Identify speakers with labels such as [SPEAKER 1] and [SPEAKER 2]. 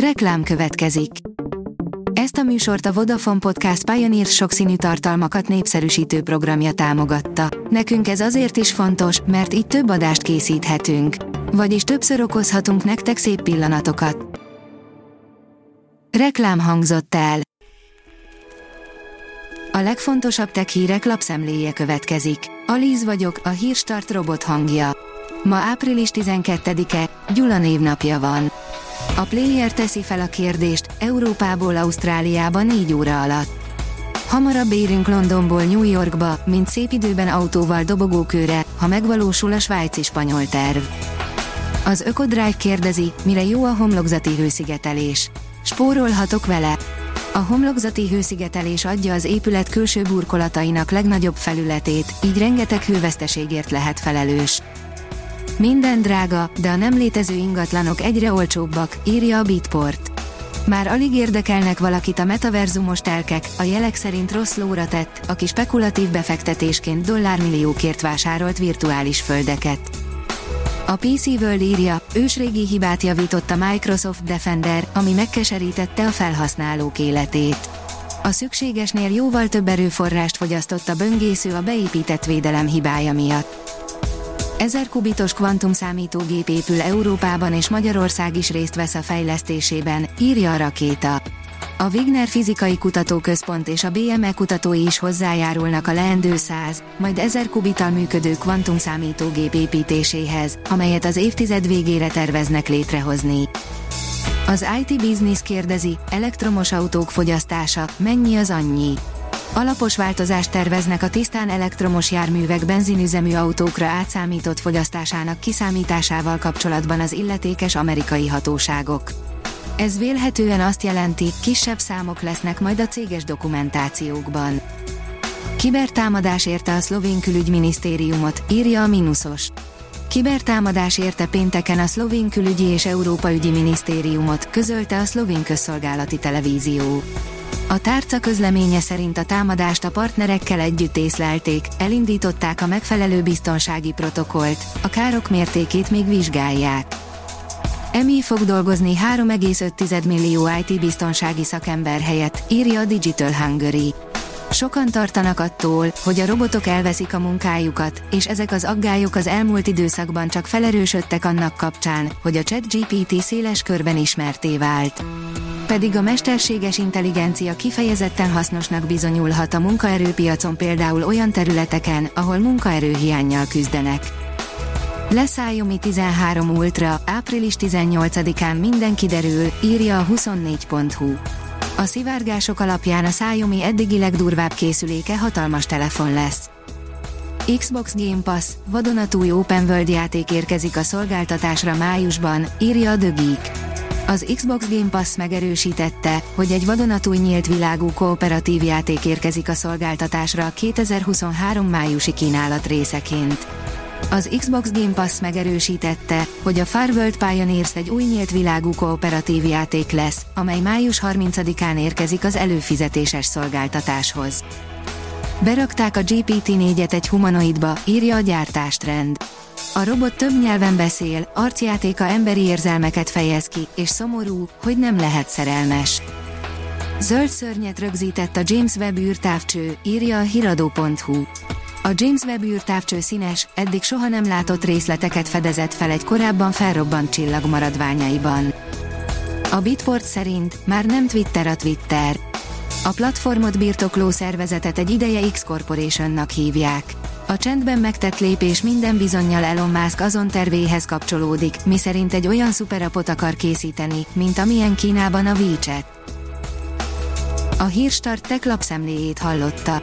[SPEAKER 1] Reklám következik. Ezt a műsort a Vodafone Podcast Pioneer sokszínű tartalmakat népszerűsítő programja támogatta. Nekünk ez azért is fontos, mert így több adást készíthetünk. Vagyis többször okozhatunk nektek szép pillanatokat. Reklám hangzott el. A legfontosabb tech hírek lapszemléje következik. Alíz vagyok, a hírstart robot hangja. Ma április 12-e, Gyula névnapja van. A player teszi fel a kérdést, Európából Ausztráliába 4 óra alatt. Hamarabb érünk Londonból New Yorkba, mint szép időben autóval dobogókőre, ha megvalósul a svájci spanyol terv. Az Ökodrive kérdezi, mire jó a homlokzati hőszigetelés. Spórolhatok vele? A homlokzati hőszigetelés adja az épület külső burkolatainak legnagyobb felületét, így rengeteg hőveszteségért lehet felelős. Minden drága, de a nem létező ingatlanok egyre olcsóbbak, írja a Bitport. Már alig érdekelnek valakit a metaverzumos telkek, a jelek szerint rossz lóra tett, aki spekulatív befektetésként dollármilliókért vásárolt virtuális földeket. A PC World írja, ősrégi hibát javított a Microsoft Defender, ami megkeserítette a felhasználók életét. A szükségesnél jóval több erőforrást fogyasztott a böngésző a beépített védelem hibája miatt. 1000 kubitos kvantumszámítógép épül Európában és Magyarország is részt vesz a fejlesztésében, írja a rakéta. A Wigner Fizikai Kutatóközpont és a BME kutatói is hozzájárulnak a leendő 100, majd 1000 kubital működő kvantumszámítógép építéséhez, amelyet az évtized végére terveznek létrehozni. Az IT Business kérdezi, elektromos autók fogyasztása, mennyi az annyi? Alapos változást terveznek a tisztán elektromos járművek benzinüzemű autókra átszámított fogyasztásának kiszámításával kapcsolatban az illetékes amerikai hatóságok. Ez vélhetően azt jelenti, kisebb számok lesznek majd a céges dokumentációkban. Kibertámadás érte a szlovén külügyminisztériumot, írja a Minusos. Kibertámadás érte pénteken a szlovén külügyi és Európa ügyi minisztériumot, közölte a szlovén közszolgálati televízió. A tárca közleménye szerint a támadást a partnerekkel együtt észlelték, elindították a megfelelő biztonsági protokollt, a károk mértékét még vizsgálják. EMI fog dolgozni 3,5 millió IT biztonsági szakember helyett, írja a Digital Hungary. Sokan tartanak attól, hogy a robotok elveszik a munkájukat, és ezek az aggályok az elmúlt időszakban csak felerősödtek annak kapcsán, hogy a ChatGPT széles körben ismerté vált. Pedig a mesterséges intelligencia kifejezetten hasznosnak bizonyulhat a munkaerőpiacon például olyan területeken, ahol munkaerőhiányjal küzdenek. Lesz Xiaomi 13 Ultra, április 18-án minden kiderül, írja a 24.hu. A szivárgások alapján a Xiaomi eddigi legdurvább készüléke hatalmas telefon lesz. Xbox Game Pass, vadonatúj Open World játék érkezik a szolgáltatásra májusban, írja a The. Az Xbox Game Pass megerősítette, hogy egy vadonatúj nyílt világú kooperatív játék érkezik a szolgáltatásra a 2023 májusi kínálat részeként. Az Xbox Game Pass megerősítette, hogy a Far World Pioneers egy új nyílt világú kooperatív játék lesz, amely május 30-án érkezik az előfizetéses szolgáltatáshoz. Berakták a GPT-4-et egy humanoidba, írja a gyártástrend. A robot több nyelven beszél, arcjátéka emberi érzelmeket fejez ki, és szomorú, hogy nem lehet szerelmes. Zöld szörnyet rögzített a James Webb űrtávcső, írja a hiradó.hu. A James Webb űrtávcső színes, eddig soha nem látott részleteket fedezett fel egy korábban felrobbant csillag maradványaiban. A Bitport szerint már nem Twitter a Twitter. A platformot birtokló szervezetet egy ideje X Corporationnak hívják. A csendben megtett lépés minden bizonyal Elon Musk azon tervéhez kapcsolódik, miszerint egy olyan szuperapot akar készíteni, mint amilyen Kínában a WeChat. A Hírstart tech lapszemléjét hallotta.